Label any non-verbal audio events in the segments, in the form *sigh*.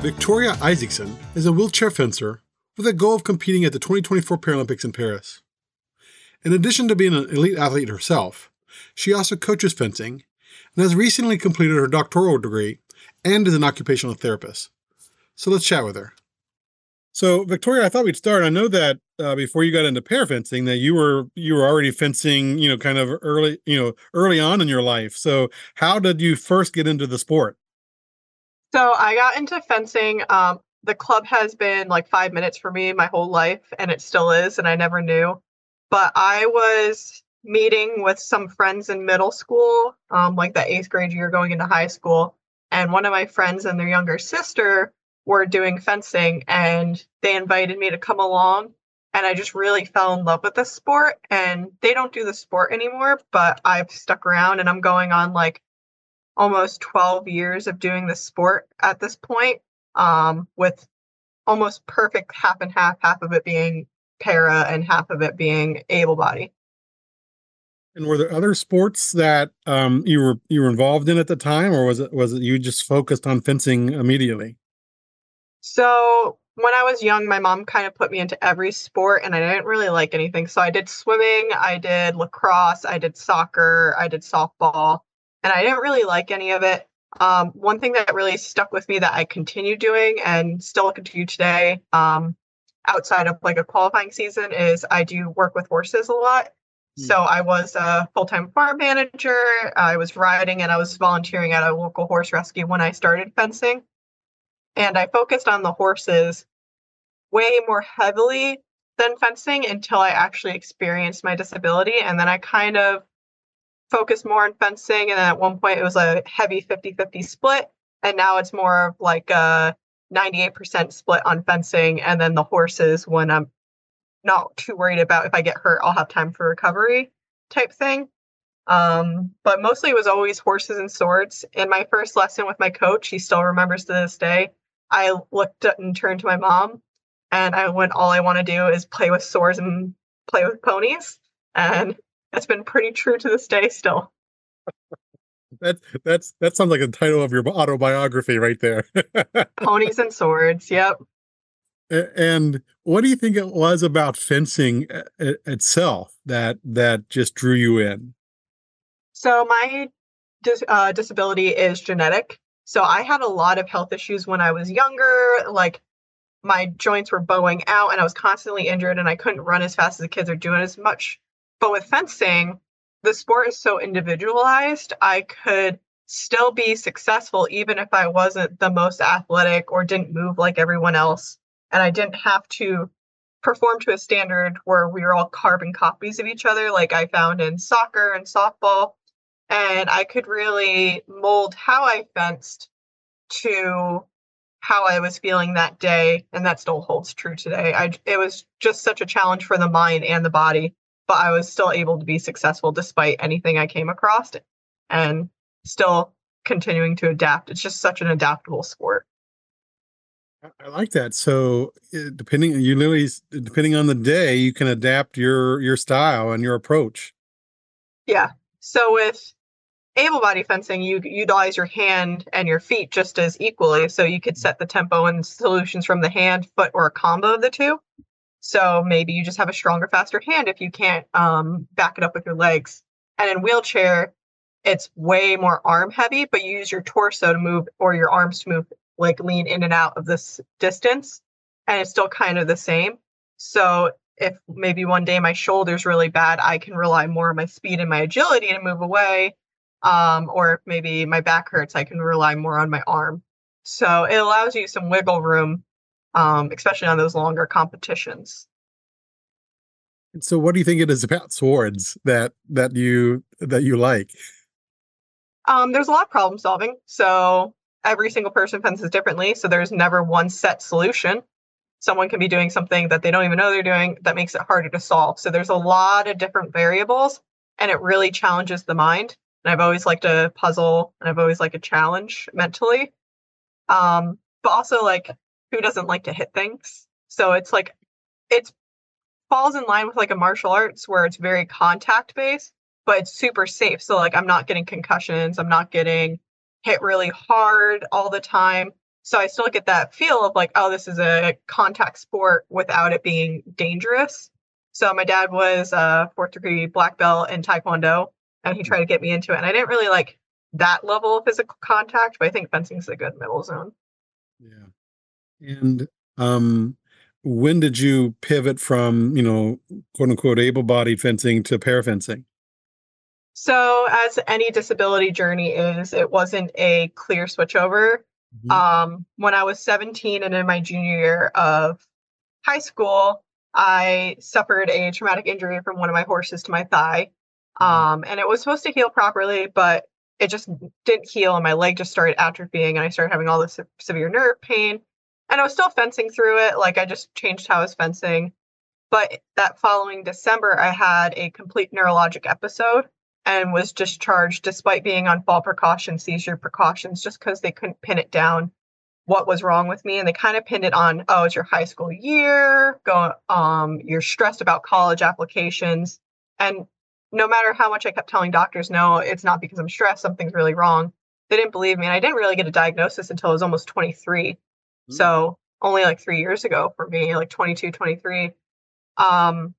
Victoria Isaacson is a wheelchair fencer with a goal of competing at the 2024 Paralympics in Paris. In addition to being an elite athlete herself, she also coaches fencing and has recently completed her doctoral degree and is an occupational therapist. So let's chat with her. So, Victoria, I thought we'd start. I know that uh, before you got into para fencing, that you were you were already fencing, you know, kind of early, you know, early on in your life. So, how did you first get into the sport? So I got into fencing. Um, the club has been like five minutes for me my whole life, and it still is, and I never knew. But I was meeting with some friends in middle school, um, like the eighth grade year going into high school, and one of my friends and their younger sister were doing fencing, and they invited me to come along. And I just really fell in love with the sport. And they don't do the sport anymore, but I've stuck around and I'm going on like almost 12 years of doing the sport at this point, um, with almost perfect half and half, half of it being para and half of it being able body. And were there other sports that um, you were you were involved in at the time, or was it was it you just focused on fencing immediately? So when I was young, my mom kind of put me into every sport, and I didn't really like anything. So I did swimming, I did lacrosse, I did soccer, I did softball, and I didn't really like any of it. Um, one thing that really stuck with me that I continue doing and still continue today, um, outside of like a qualifying season, is I do work with horses a lot. Hmm. So I was a full time farm manager. I was riding and I was volunteering at a local horse rescue when I started fencing. And I focused on the horses way more heavily than fencing until I actually experienced my disability. And then I kind of focused more on fencing. And at one point it was a heavy 50 50 split. And now it's more of like a 98% split on fencing. And then the horses, when I'm not too worried about if I get hurt, I'll have time for recovery type thing. Um, but mostly it was always horses and swords. In my first lesson with my coach, he still remembers to this day. I looked and turned to my mom and I went, all I want to do is play with swords and play with ponies. And that's been pretty true to this day still. that that's that sounds like the title of your autobiography right there. *laughs* Ponies and swords. Yep. And what do you think it was about fencing itself that that just drew you in? So my dis- uh, disability is genetic. So I had a lot of health issues when I was younger. Like my joints were bowing out, and I was constantly injured, and I couldn't run as fast as the kids are doing as much but with fencing, the sport is so individualized. I could still be successful even if I wasn't the most athletic or didn't move like everyone else. And I didn't have to perform to a standard where we were all carbon copies of each other, like I found in soccer and softball. And I could really mold how I fenced to how I was feeling that day. And that still holds true today. I, it was just such a challenge for the mind and the body but I was still able to be successful despite anything I came across and still continuing to adapt. It's just such an adaptable sport. I like that. So eh, depending you literally depending on the day, you can adapt your your style and your approach. Yeah. So with able body fencing, you utilize your hand and your feet just as equally. So you could set the tempo and solutions from the hand, foot, or a combo of the two. So maybe you just have a stronger, faster hand if you can't um, back it up with your legs. And in wheelchair, it's way more arm heavy, but you use your torso to move or your arms to move, like lean in and out of this distance. And it's still kind of the same. So if maybe one day my shoulder's really bad, I can rely more on my speed and my agility to move away. Um, or if maybe my back hurts, I can rely more on my arm. So it allows you some wiggle room um, especially on those longer competitions. So, what do you think it is about swords that that you that you like? Um, there's a lot of problem solving. So every single person fences differently. So there's never one set solution. someone can be doing something that they don't even know they're doing that makes it harder to solve. So there's a lot of different variables and it really challenges the mind. And I've always liked a puzzle and I've always liked a challenge mentally. Um, but also like who doesn't like to hit things? So it's like it falls in line with like a martial arts where it's very contact based, but it's super safe. So like I'm not getting concussions, I'm not getting hit really hard all the time. So I still get that feel of like, oh, this is a contact sport without it being dangerous. So my dad was a fourth degree black belt in Taekwondo, and he hmm. tried to get me into it. And I didn't really like that level of physical contact, but I think fencing is a good middle zone. Yeah. And um, when did you pivot from, you know, quote unquote able bodied fencing to para fencing? So, as any disability journey is, it wasn't a clear switchover. Mm-hmm. Um, when I was 17 and in my junior year of high school, I suffered a traumatic injury from one of my horses to my thigh. Mm-hmm. Um, and it was supposed to heal properly, but it just didn't heal. And my leg just started atrophying, and I started having all this severe nerve pain. And I was still fencing through it. Like I just changed how I was fencing. But that following December, I had a complete neurologic episode and was discharged despite being on fall precaution, seizure precautions, just because they couldn't pin it down what was wrong with me. And they kind of pinned it on, oh, it's your high school year, go um, you're stressed about college applications. And no matter how much I kept telling doctors, no, it's not because I'm stressed, something's really wrong. They didn't believe me. And I didn't really get a diagnosis until I was almost 23. Mm-hmm. So only like three years ago for me, like 22, 23. Um,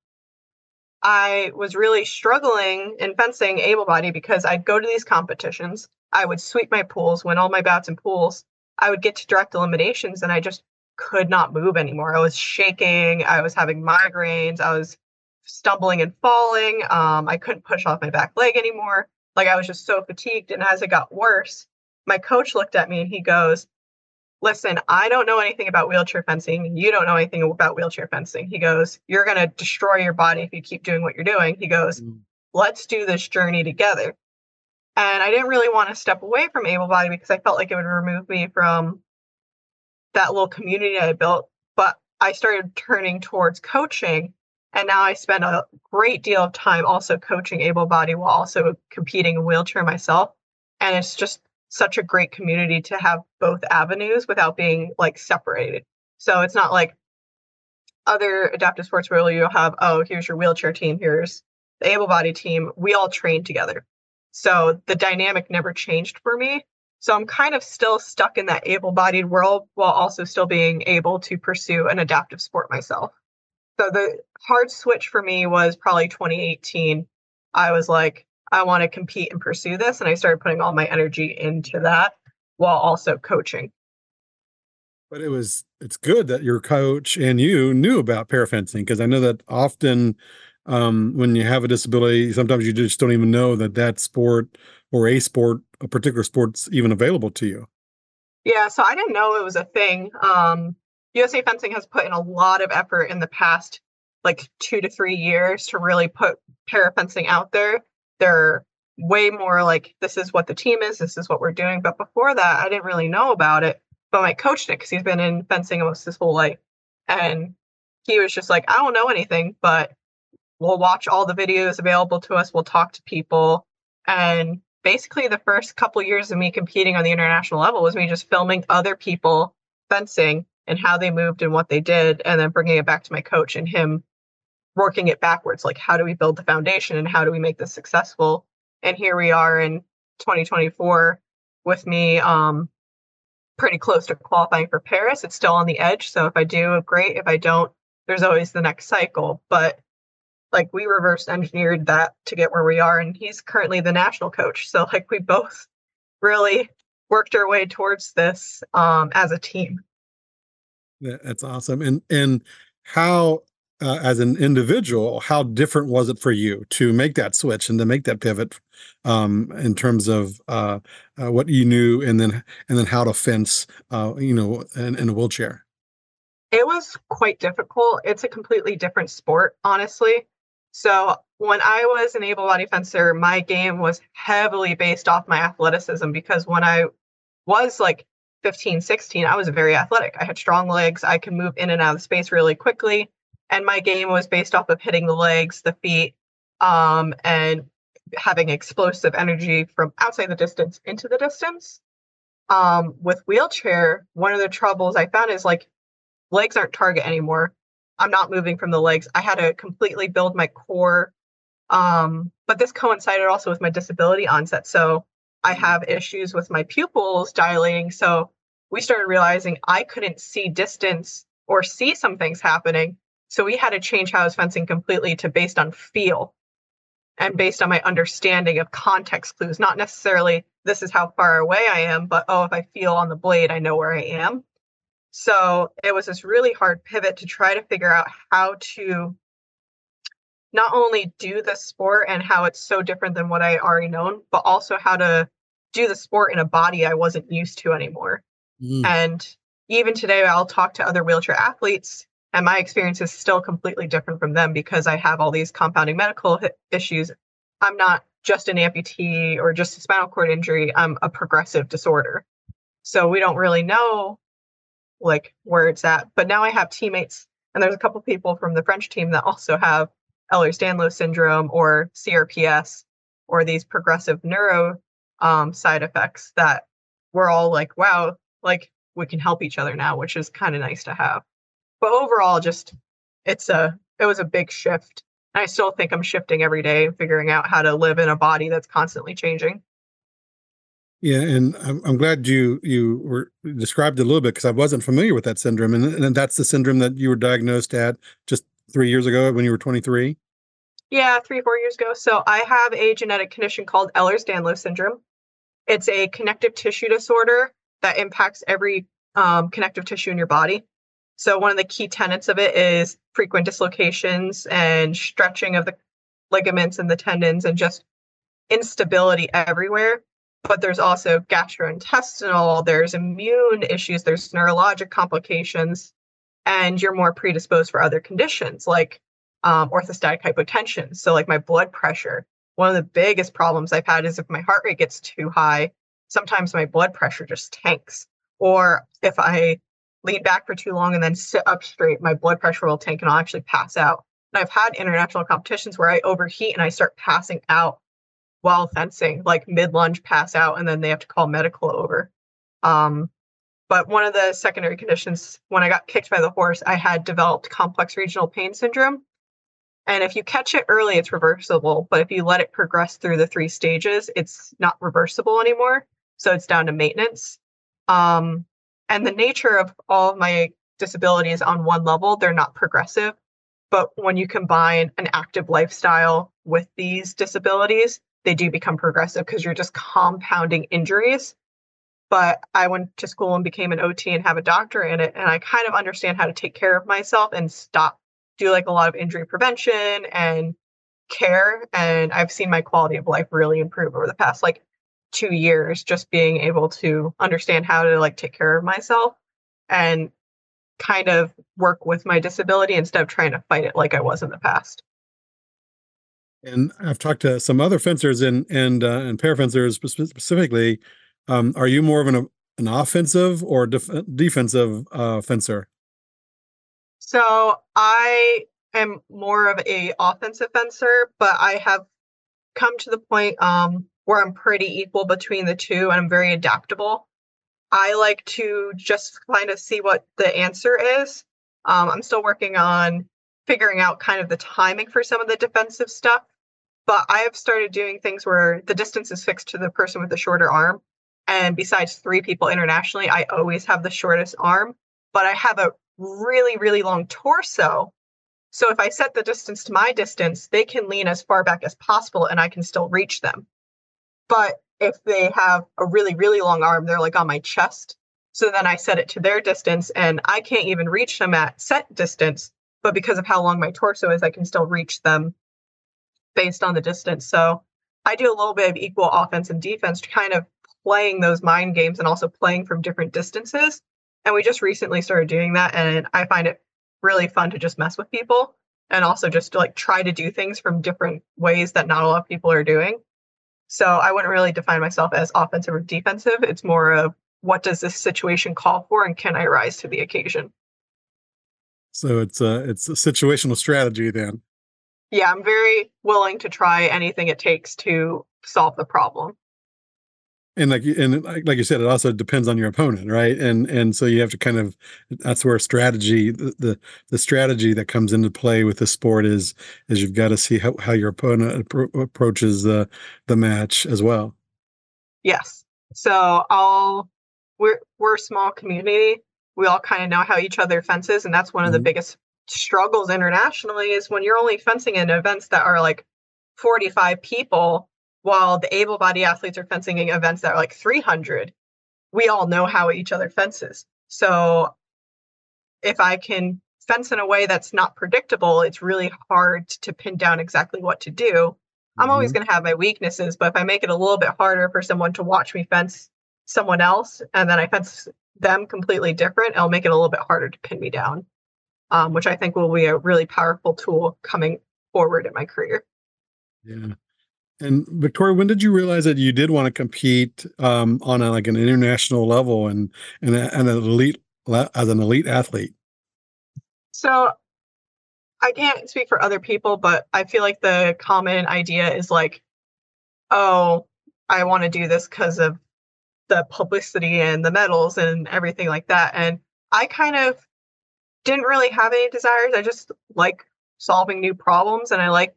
I was really struggling in fencing able body because I'd go to these competitions. I would sweep my pools, win all my bouts and pools. I would get to direct eliminations and I just could not move anymore. I was shaking. I was having migraines. I was stumbling and falling. Um, I couldn't push off my back leg anymore. Like I was just so fatigued. And as it got worse, my coach looked at me and he goes, listen, I don't know anything about wheelchair fencing. You don't know anything about wheelchair fencing. He goes, You're going to destroy your body if you keep doing what you're doing. He goes, mm. Let's do this journey together. And I didn't really want to step away from able body because I felt like it would remove me from that little community I built. But I started turning towards coaching. And now I spend a great deal of time also coaching able body while also competing in wheelchair myself. And it's just such a great community to have both avenues without being like separated. So it's not like other adaptive sports where you'll have, oh, here's your wheelchair team, here's the able bodied team. We all train together. So the dynamic never changed for me. So I'm kind of still stuck in that able bodied world while also still being able to pursue an adaptive sport myself. So the hard switch for me was probably 2018. I was like, I want to compete and pursue this. And I started putting all my energy into that while also coaching. But it was it's good that your coach and you knew about parafencing because I know that often um, when you have a disability, sometimes you just don't even know that that sport or a sport, a particular sport's even available to you. Yeah, so I didn't know it was a thing. Um, USA Fencing has put in a lot of effort in the past like two to three years to really put parafencing out there they're way more like this is what the team is this is what we're doing. But before that i didn't really know about it but my coach did because he's been in fencing almost his whole life. And he was just like i don't know anything but we'll watch all the videos available to us we'll talk to people. And basically the first couple years of me competing on the international level was me just filming other people fencing and how they moved and what they did and then bringing it back to my coach and him working it backwards like how do we build the foundation and how do we make this successful? And here we are in 2024 with me um pretty close to qualifying for paris. It's still on the edge so if i do great. If i don't there's always the next cycle. But like we reverse engineered that to get where we are and he's currently the national coach. So like we both really worked our way towards this um as a team. That's awesome. And and how uh, as an individual, how different was it for you to make that switch and to make that pivot um, in terms of uh, uh, what you knew and then and then how to fence, uh, you know, in, in, a wheelchair? It was quite difficult. It's a completely different sport, honestly. So when I was an able-bodied fencer, my game was heavily based off my athleticism because when I was like 15, 16, I was very athletic. I had strong legs. I could move in and out of space really quickly. And my game was based off of hitting the legs, the feet, um, and having explosive energy from outside the distance into the distance. Um, with wheelchair, one of the troubles I found is like legs aren't target anymore. I'm not moving from the legs. I had to completely build my core. Um, but this coincided also with my disability onset. So I have issues with my pupils dilating. So we started realizing I couldn't see distance or see some things happening. So we had to change how I was fencing completely to based on feel and based on my understanding of context clues, not necessarily this is how far away I am, but oh, if I feel on the blade, I know where I am. So it was this really hard pivot to try to figure out how to not only do the sport and how it's so different than what I already known, but also how to do the sport in a body I wasn't used to anymore. Mm. And even today, I'll talk to other wheelchair athletes, and my experience is still completely different from them because I have all these compounding medical issues. I'm not just an amputee or just a spinal cord injury, I'm a progressive disorder. So we don't really know like where it's at. But now I have teammates, and there's a couple people from the French team that also have Ehlers-Danlos syndrome or CRPS or these progressive neuro um, side effects that we're all like, wow, like we can help each other now, which is kind of nice to have. But overall, just it's a it was a big shift. I still think I'm shifting every day, figuring out how to live in a body that's constantly changing. Yeah, and I'm, I'm glad you you were described a little bit because I wasn't familiar with that syndrome, and, and that's the syndrome that you were diagnosed at just three years ago when you were 23. Yeah, three four years ago. So I have a genetic condition called Ehlers-Danlos syndrome. It's a connective tissue disorder that impacts every um, connective tissue in your body. So one of the key tenets of it is frequent dislocations and stretching of the ligaments and the tendons and just instability everywhere but there's also gastrointestinal, there's immune issues, there's neurologic complications, and you're more predisposed for other conditions like um, orthostatic hypotension. So, like my blood pressure, one of the biggest problems I've had is if my heart rate gets too high, sometimes my blood pressure just tanks. Or if I lean back for too long and then sit up straight, my blood pressure will tank and I'll actually pass out. And I've had international competitions where I overheat and I start passing out while fencing, like mid lunge pass out, and then they have to call medical over. Um, but one of the secondary conditions when I got kicked by the horse, I had developed complex regional pain syndrome. And if you catch it early, it's reversible. But if you let it progress through the three stages, it's not reversible anymore. So it's down to maintenance. Um, and the nature of all of my disabilities on one level, they're not progressive. But when you combine an active lifestyle with these disabilities, they do become progressive because you're just compounding injuries. But I went to school and became an OT and have a doctor in it. And I kind of understand how to take care of myself and stop, do like a lot of injury prevention and care. And I've seen my quality of life really improve over the past like two years, just being able to understand how to like take care of myself and kind of work with my disability instead of trying to fight it like I was in the past. And I've talked to some other fencers and and uh, and para fencers specifically. Um, are you more of an an offensive or def- defensive uh, fencer? So I am more of a offensive fencer, but I have come to the point um, where I'm pretty equal between the two, and I'm very adaptable. I like to just kind of see what the answer is. Um, I'm still working on figuring out kind of the timing for some of the defensive stuff. But I have started doing things where the distance is fixed to the person with the shorter arm. And besides three people internationally, I always have the shortest arm, but I have a really, really long torso. So if I set the distance to my distance, they can lean as far back as possible and I can still reach them. But if they have a really, really long arm, they're like on my chest. So then I set it to their distance and I can't even reach them at set distance but because of how long my torso is, I can still reach them based on the distance. So I do a little bit of equal offense and defense, kind of playing those mind games and also playing from different distances. And we just recently started doing that. And I find it really fun to just mess with people and also just to like try to do things from different ways that not a lot of people are doing. So I wouldn't really define myself as offensive or defensive. It's more of what does this situation call for and can I rise to the occasion? So it's a it's a situational strategy then. Yeah, I'm very willing to try anything it takes to solve the problem. And like and like, like you said, it also depends on your opponent, right? And and so you have to kind of that's where strategy the the, the strategy that comes into play with the sport is is you've got to see how, how your opponent appro- approaches the the match as well. Yes. So I'll we're we're a small community. We all kind of know how each other fences, and that's one of the Mhm. biggest struggles internationally is when you're only fencing in events that are like 45 people, while the able-bodied athletes are fencing in events that are like 300. We all know how each other fences. So if I can fence in a way that's not predictable, it's really hard to pin down exactly what to do. I'm always Mhm. going to have my weaknesses, but if I make it a little bit harder for someone to watch me fence someone else and then I fence them completely different, it'll make it a little bit harder to pin me down, um, which I think will be a really powerful tool coming forward in my career. Yeah. And Victoria, when did you realize that you did want to compete um, on a, like an international level and and, a, and an elite as an elite athlete? So I can't speak for other people, but I feel like the common idea is like, oh, I want to do this because of the publicity and the medals and everything like that. And I kind of didn't really have any desires. I just like solving new problems and I like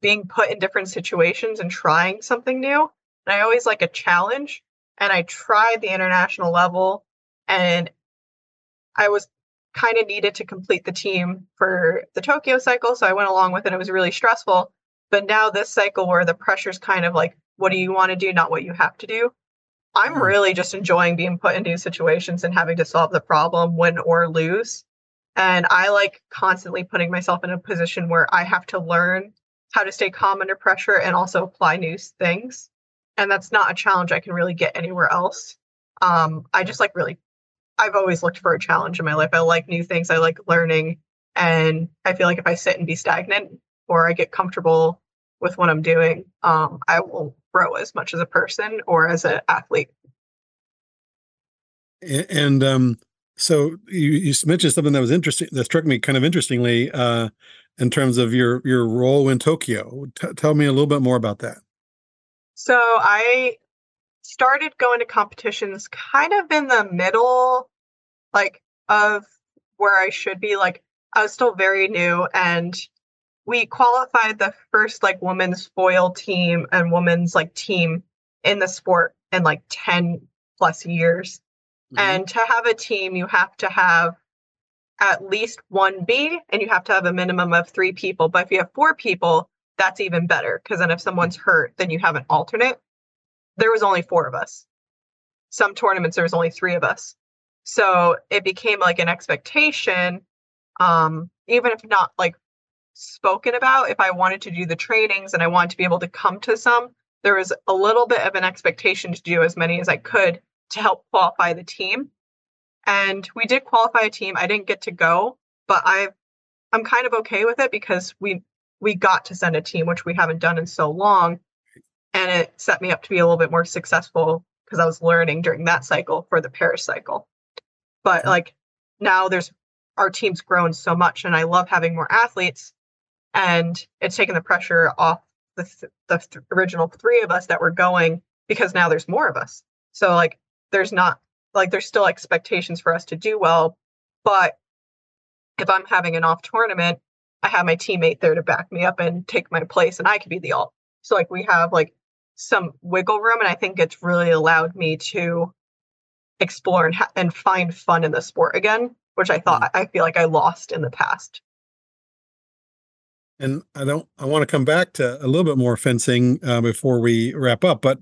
being put in different situations and trying something new. And I always like a challenge. And I tried the international level and I was kind of needed to complete the team for the Tokyo cycle. So I went along with it. It was really stressful. But now this cycle where the pressure's kind of like, what do you want to do, not what you have to do. I'm Mm. really just enjoying being put in new situations and having to solve the problem, win or lose. And I like constantly putting myself in a position where I have to learn how to stay calm under pressure and also apply new things. And that's not a challenge I can really get anywhere else. Um, I just like really, I've always looked for a challenge in my life. I like new things, I like learning. And I feel like if I sit and be stagnant or I get comfortable with what I'm doing, um, I won't grow as much as a person or as an athlete. A- And um, so you, you mentioned something that was interesting that struck me kind of interestingly uh, in terms of your your role in Tokyo. T- tell me a little bit more about that. So I started going to competitions kind of in the middle, like of where I should be. Like I was still very new, and we qualified the first like women's foil team and women's like team in the sport in like 10 plus years. Mhm. And to have a team, you have to have at least one B and you have to have a minimum of three people. But if you have four people, that's even better because then if someone's hurt, then you have an alternate. There was only four of us. Some tournaments, there was only three of us. So it became like an expectation, um, even if not like spoken about, if I wanted to do the trainings and I wanted to be able to come to some, there was a little bit of an expectation to do as many as I could to help qualify the team. And we did qualify a team. I didn't get to go, but I I'm kind of okay with it because we we got to send a team, which we haven't done in so long. And it set me up to be a little bit more successful because I was learning during that cycle for the Paris cycle. But like now there's our team's grown so much and I love having more athletes and it's taken the pressure off the th- the th- original three of us that were going because now there's more of us. So like there's not like there's still expectations for us to do well, but if I'm having an off tournament, I have my teammate there to back me up and take my place and I could be the alt. So like we have like some wiggle room and I think it's really allowed me to explore and, ha- and find fun in the sport again, which I thought I feel like I lost in the past. And I don't. I want to come back to a little bit more fencing uh, before we wrap up, but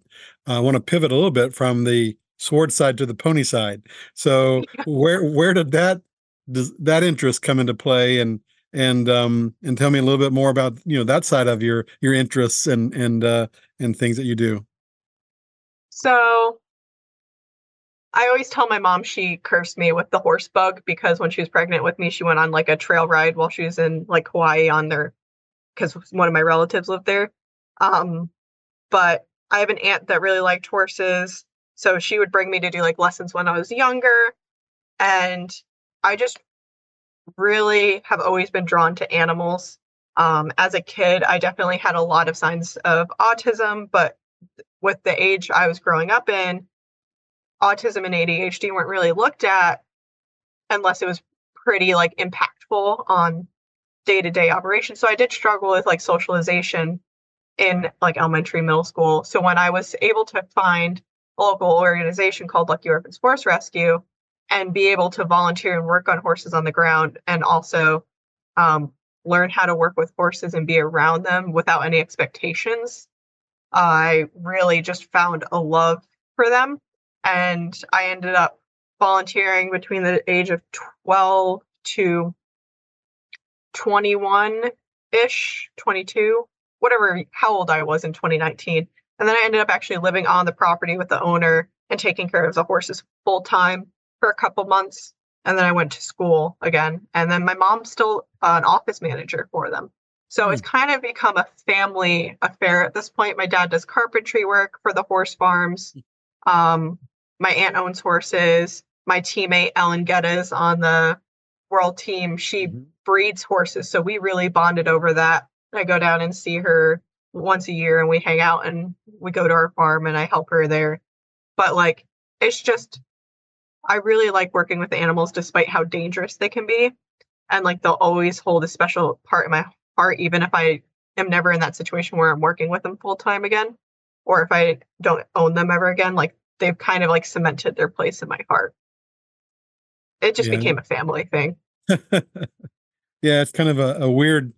I want to pivot a little bit from the sword side to the pony side. So *laughs* where where did that does that interest come into play, and and um and tell me a little bit more about you know that side of your your interests and and uh and things that you do. So I always tell my mom she cursed me with the horse bug because when she was pregnant with me, she went on like a trail ride while she was in like Hawaii on their because one of my relatives lived there. Um, but I have an aunt that really liked horses. So she would bring me to do like lessons when I was younger. And I just really have always been drawn to animals. Um, as a kid, I definitely had a lot of signs of autism, but with the age I was growing up in, autism and ADHD weren't really looked at unless it was pretty like impactful on day-to-day operations. So I did struggle with like socialization in like elementary, middle school. So when I was able to find local organization called Lucky Orphans Horse Rescue and be able to volunteer and work on horses on the ground and also um, learn how to work with horses and be around them without any expectations, I really just found a love for them. And I ended up volunteering between the age of 12 to 21 ish, 22, whatever, how old I was in 2019. And then I ended up actually living on the property with the owner and taking care of the horses full time for a couple months. And then I went to school again. And then my mom's still an office manager for them. So mm. it's kind of become a family affair at this point. My dad does carpentry work for the horse farms. Hmm. Um, my aunt owns horses. My teammate Ellen Geddes on the world team, she mm-hmm. breeds horses. So we really bonded over that. I go down and see her once a year and we hang out and we go to our farm and I help her there. But like it's just I really like working with animals despite how dangerous they can be. And like they'll always hold a special part in my heart, even if I am never in that situation where I'm working with them full time again. Or if I don't own them ever again, like they've kind of like cemented their place in my heart. It just yeah. became a family thing. *laughs* yeah, it's kind of a, a weird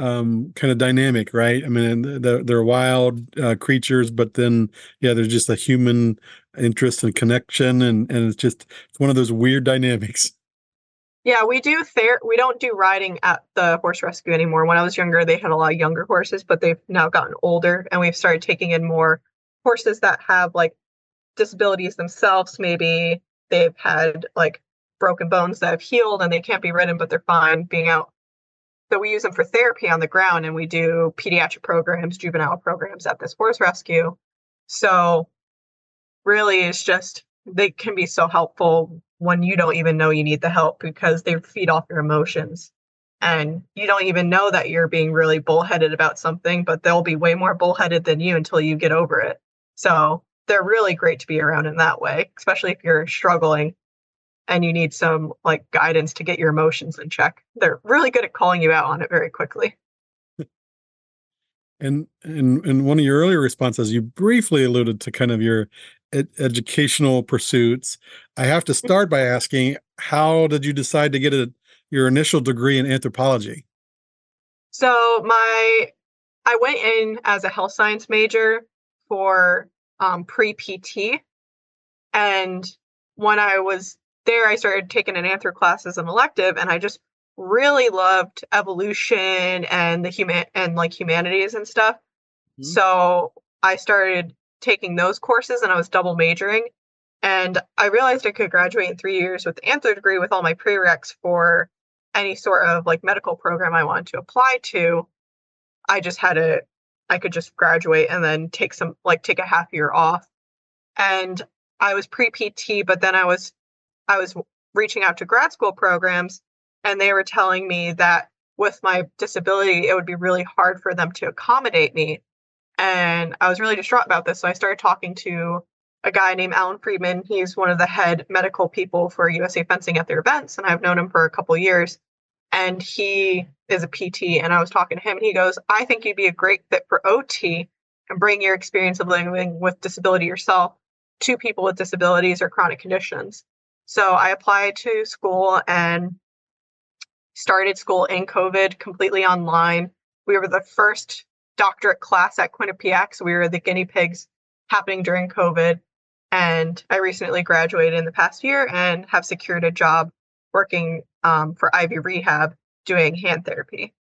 um, kind of dynamic, right? I mean, they're, they're wild uh, creatures, but then yeah, there's just a human interest and connection, and and it's just it's one of those weird dynamics. Yeah, we do ther- we don't do riding at the horse rescue anymore. When I was younger, they had a lot of younger horses, but they've now gotten older, and we've started taking in more horses that have like disabilities themselves. Maybe they've had like broken bones that have healed and they can't be ridden, but they're fine being out. So we use them for therapy on the ground and we do pediatric programs, juvenile programs at this horse rescue. So really it's just they can be so helpful when you don't even know you need the help because they feed off your emotions. And you don't even know that you're being really bullheaded about something, but they'll be way more bullheaded than you until you get over it. So they're really great to be around in that way, especially if you're struggling and you need some like guidance to get your emotions in check. They're really good at calling you out on it very quickly. And in in one of your earlier responses, you briefly alluded to kind of your ed- educational pursuits. I have to start by asking, how did you decide to get a, your initial degree in anthropology? So my I went in as a health science major for um, pre PT, and when I was there I started taking an anthro class as an elective and I just really loved evolution and the human and like humanities and stuff. Mm-hmm. So I started taking those courses and I was double majoring. And I realized I could graduate in three years with the anthro degree with all my prereqs for any sort of like medical program I wanted to apply to. I just had to, I could just graduate and then take some, like, take a half year off. And I was pre PT, but then I was I was reaching out to grad school programs and they were telling me that with my disability, it would be really hard for them to accommodate me. And I was really distraught about this. So I started talking to a guy named Alan Friedman. He's one of the head medical people for USA Fencing at their events, and I've known him for a couple years. And he is a PT, and I was talking to him, and he goes, "I think you'd be a great fit for OT and bring your experience of living with disability yourself to people with disabilities or chronic conditions." So I applied to school and started school in COVID completely online. We were the first doctorate class at Quinnipiac. So we were the guinea pigs happening during COVID. And I recently graduated in the past year and have secured a job working um, for Ivy Rehab doing hand therapy.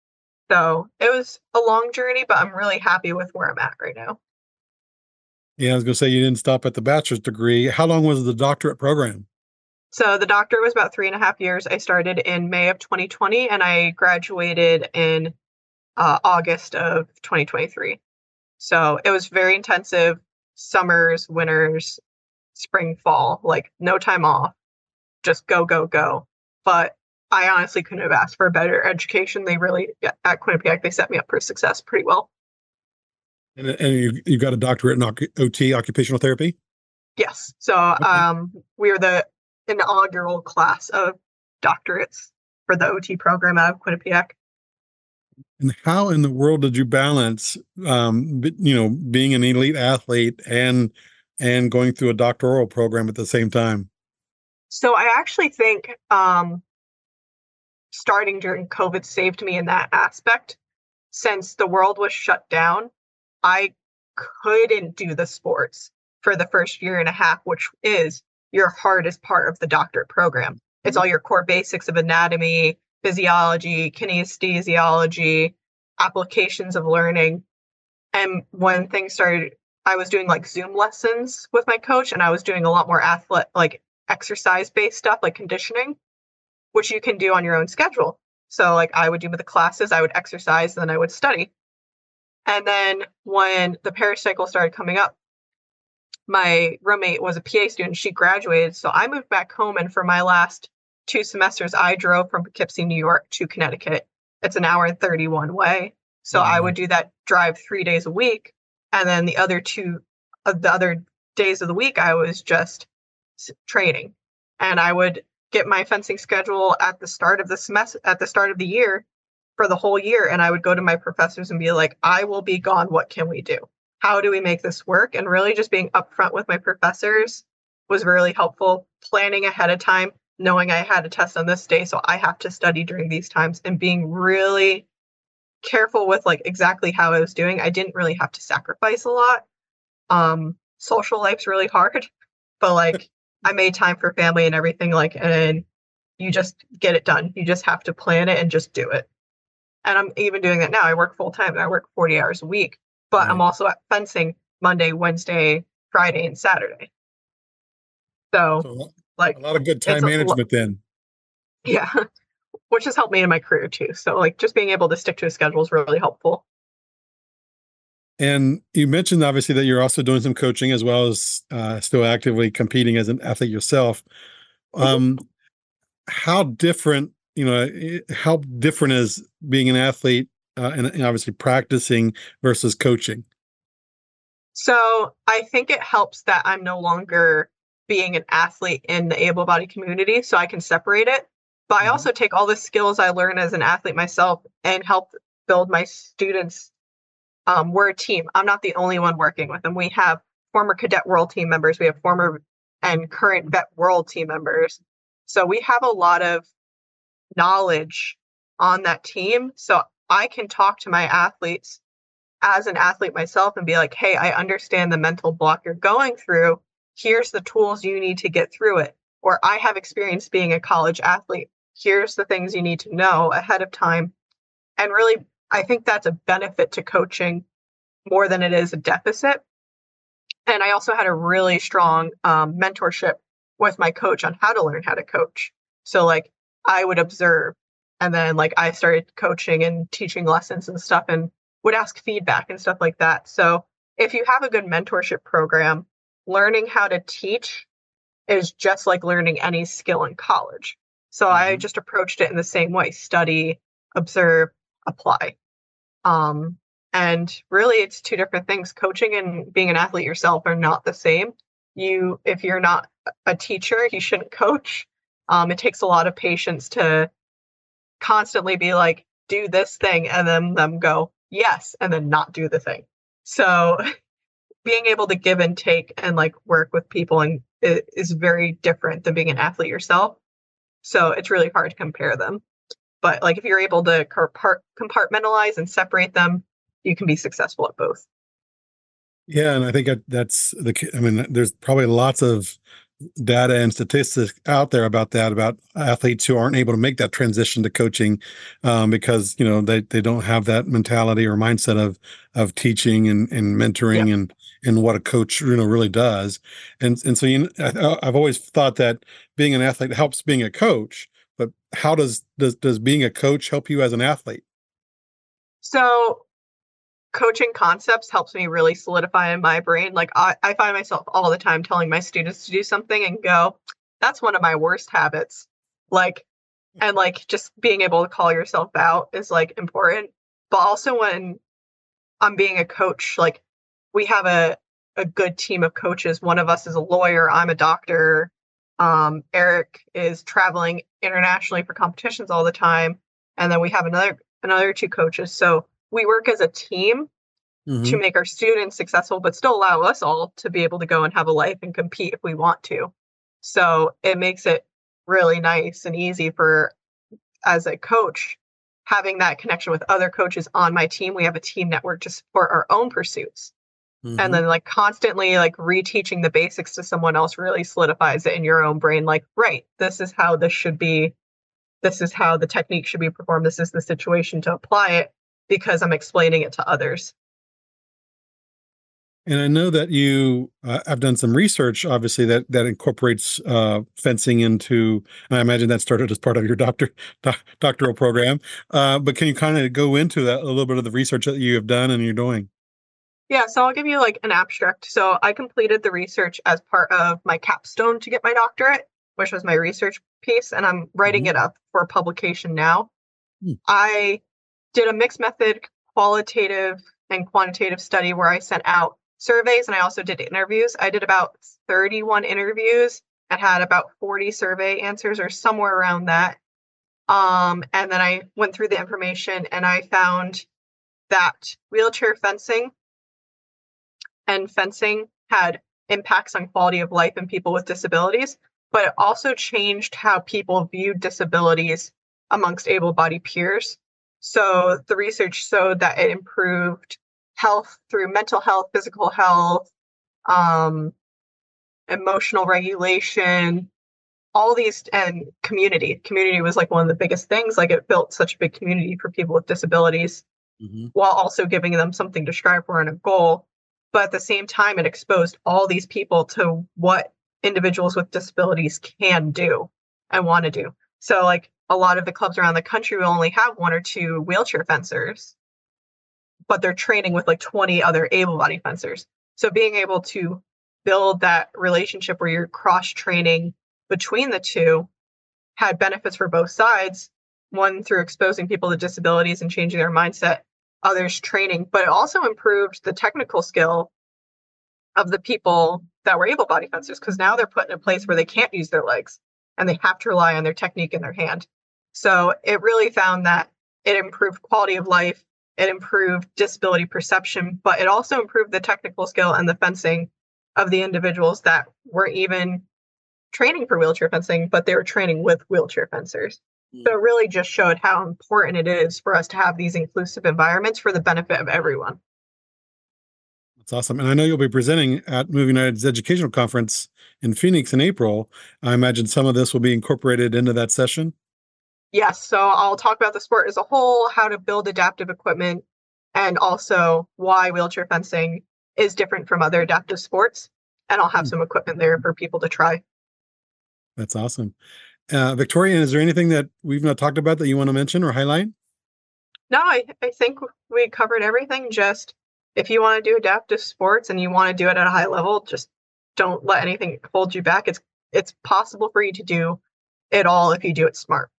So it was a long journey, but I'm really happy with where I'm at right now. Yeah, I was going to say you didn't stop at the bachelor's degree. How long was the doctorate program? So the doctor was about three and a half years. I started in May of 2020 and I graduated in uh, August of 2023. So it was very intensive summers, winters, spring, fall, like no time off, just go, go, go. But I honestly couldn't have asked for a better education. They really, at Quinnipiac, they set me up for success pretty well. And, and you, you got a doctorate in OT, occupational therapy? Yes. So okay. um, we are the inaugural class of doctorates for the OT program out of Quinnipiac. And how in the world did you balance, um, you know, being an elite athlete and and going through a doctoral program at the same time? So I actually think um, starting during COVID saved me in that aspect. Since the world was shut down, I couldn't do the sports for the first year and a half, which is your hardest part of the doctorate program. It's mm-hmm. all your core basics of anatomy, physiology, kinesiology, applications of learning. And when things started, I was doing like Zoom lessons with my coach, and I was doing a lot more athlete, like exercise based stuff, like conditioning, which you can do on your own schedule. So, like, I would do the classes, I would exercise, then I would study. And then when the pericycle started coming up, my roommate was a PA student. She graduated. So I moved back home. And for my last two semesters, I drove from Poughkeepsie, New York to Connecticut. It's an hour and 31 way. So mm-hmm. I would do that drive three days a week. And then the other two, uh, the other days of the week, I was just training. And I would get my fencing schedule at the start of the semester, at the start of the year for the whole year and I would go to my professors and be like, I will be gone. What can we do? How do we make this work? And really just being upfront with my professors was really helpful. Planning ahead of time, knowing I had a test on this day, so I have to study during these times and being really careful with like exactly how I was doing. I didn't really have to sacrifice a lot. Um, social life's really hard, *laughs* but like I made time for family and everything. Like, and you just get it done. You just have to plan it and just do it and I'm even doing that now. I work full time. I work 40 hours a week, but right. I'm also at fencing Monday, Wednesday, Friday, and Saturday. So, so like a lot of good time management lo- then. Yeah. *laughs* Which has helped me in my career too. So like just being able to stick to a schedule is really helpful. And you mentioned obviously that you're also doing some coaching as well as uh, still actively competing as an athlete yourself. Mm-hmm. Um, how different you know how different is being an athlete uh, and, and obviously practicing versus coaching so i think it helps that i'm no longer being an athlete in the able-bodied community so i can separate it but i mm-hmm. also take all the skills i learn as an athlete myself and help build my students um, we're a team i'm not the only one working with them we have former cadet world team members we have former and current vet world team members so we have a lot of knowledge on that team. So I can talk to my athletes as an athlete myself and be like, hey, I understand the mental block you're going through. Here's the tools you need to get through it. Or I have experience being a college athlete. Here's the things you need to know ahead of time. And really, I think that's a benefit to coaching more than it is a deficit. And I also had a really strong um, mentorship with my coach on how to learn how to coach. So, like, I would observe. And then like I started coaching and teaching lessons and stuff and would ask feedback and stuff like that. So if you have a good mentorship program, learning how to teach is just like learning any skill in college. So mm-hmm. I just approached it in the same way study, observe, apply. Um, and really, it's two different things. Coaching and being an athlete yourself are not the same. You, if you're not a teacher, you shouldn't coach. Um, it takes a lot of patience to constantly be like, do this thing, and then them go, yes, and then not do the thing. So *laughs* being able to give and take and like work with people and is very different than being an athlete yourself. So it's really hard to compare them. But like if you're able to compartmentalize and separate them, you can be successful at both. Yeah, and I think that's the. I mean, there's probably lots of data and statistics out there about that about athletes who aren't able to make that transition to coaching um, because you know they, they don't have that mentality or mindset of of teaching and, and mentoring yeah. and and what a coach you know really does and and so you I, I've always thought that being an athlete helps being a coach but how does does does being a coach help you as an athlete so coaching concepts helps me really solidify in my brain. Like I, I find myself all the time telling my students to do something and go, that's one of my worst habits. Like, and like just being able to call yourself out is like important. But also when I'm being a coach, like we have a, a good team of coaches. One of us is a lawyer, I'm a doctor. Um, Eric is traveling internationally for competitions all the time. And then we have another another two coaches. So we work as a team mm-hmm. to make our students successful, but still allow us all to be able to go and have a life and compete if we want to. So it makes it really nice and easy for as a coach having that connection with other coaches on my team. We have a team network to support our own pursuits. Mm-hmm. And then like constantly like reteaching the basics to someone else really solidifies it in your own brain like right, this is how this should be. This is how the technique should be performed. This is the situation to apply it because I'm explaining it to others. And I know that you uh, have done some research, obviously that that incorporates uh, fencing into. I imagine that started as part of your doctor doc, doctoral program. Uh, but can you kind of go into that a little bit of the research that you have done and you're doing? Yeah, so I'll give you like an abstract. So I completed the research as part of my capstone to get my doctorate, which was my research piece, and I'm writing mm-hmm. it up for publication now. Mm. I did a mixed method qualitative and quantitative study where I sent out surveys and I also did interviews. I did about 31 interviews and had about 40 survey answers or somewhere around that. Um, and then I went through the information and I found that wheelchair fencing and fencing had impacts on quality of life in people with disabilities, but it also changed how people viewed disabilities amongst able bodied peers. So the research showed that it improved health through mental health, physical health, um, emotional regulation, all these, and community. Community was like one of the biggest things. Like it built such a big community for people with disabilities mm-hmm. while also giving them something to strive for and a goal. But at the same time, it exposed all these people to what individuals with disabilities can do and want to do. So, like a lot of the clubs around the country will only have one or two wheelchair fencers but they're training with like 20 other able bodied fencers. So being able to build that relationship where you're cross training between the two had benefits for both sides. One through exposing people to disabilities and changing their mindset, others training, but it also improved the technical skill of the people that were able bodied fencers because now they're put in a place where they can't use their legs and they have to rely on their technique in their hand. So it really found that it improved quality of life it improved disability perception, but it also improved the technical skill and the fencing of the individuals that were even training for wheelchair fencing, but they were training with wheelchair fencers. Mm. So it really just showed how important it is for us to have these inclusive environments for the benefit of everyone. That's awesome. And I know you'll be presenting at Move United's educational conference in Phoenix in April. I imagine some of this will be incorporated into that session. Yes. So I'll talk about the sport as a whole, how to build adaptive equipment, and also why wheelchair fencing is different from other adaptive sports. And I'll have hmm. some equipment there for people to try. That's awesome. Uh, Victoria, is there anything that we've not talked about that you want to mention or highlight? No, I, I think we covered everything. Just if you want to do adaptive sports and you want to do it at a high level, just don't let anything hold you back. It's it's possible for you to do it all if you do it smart.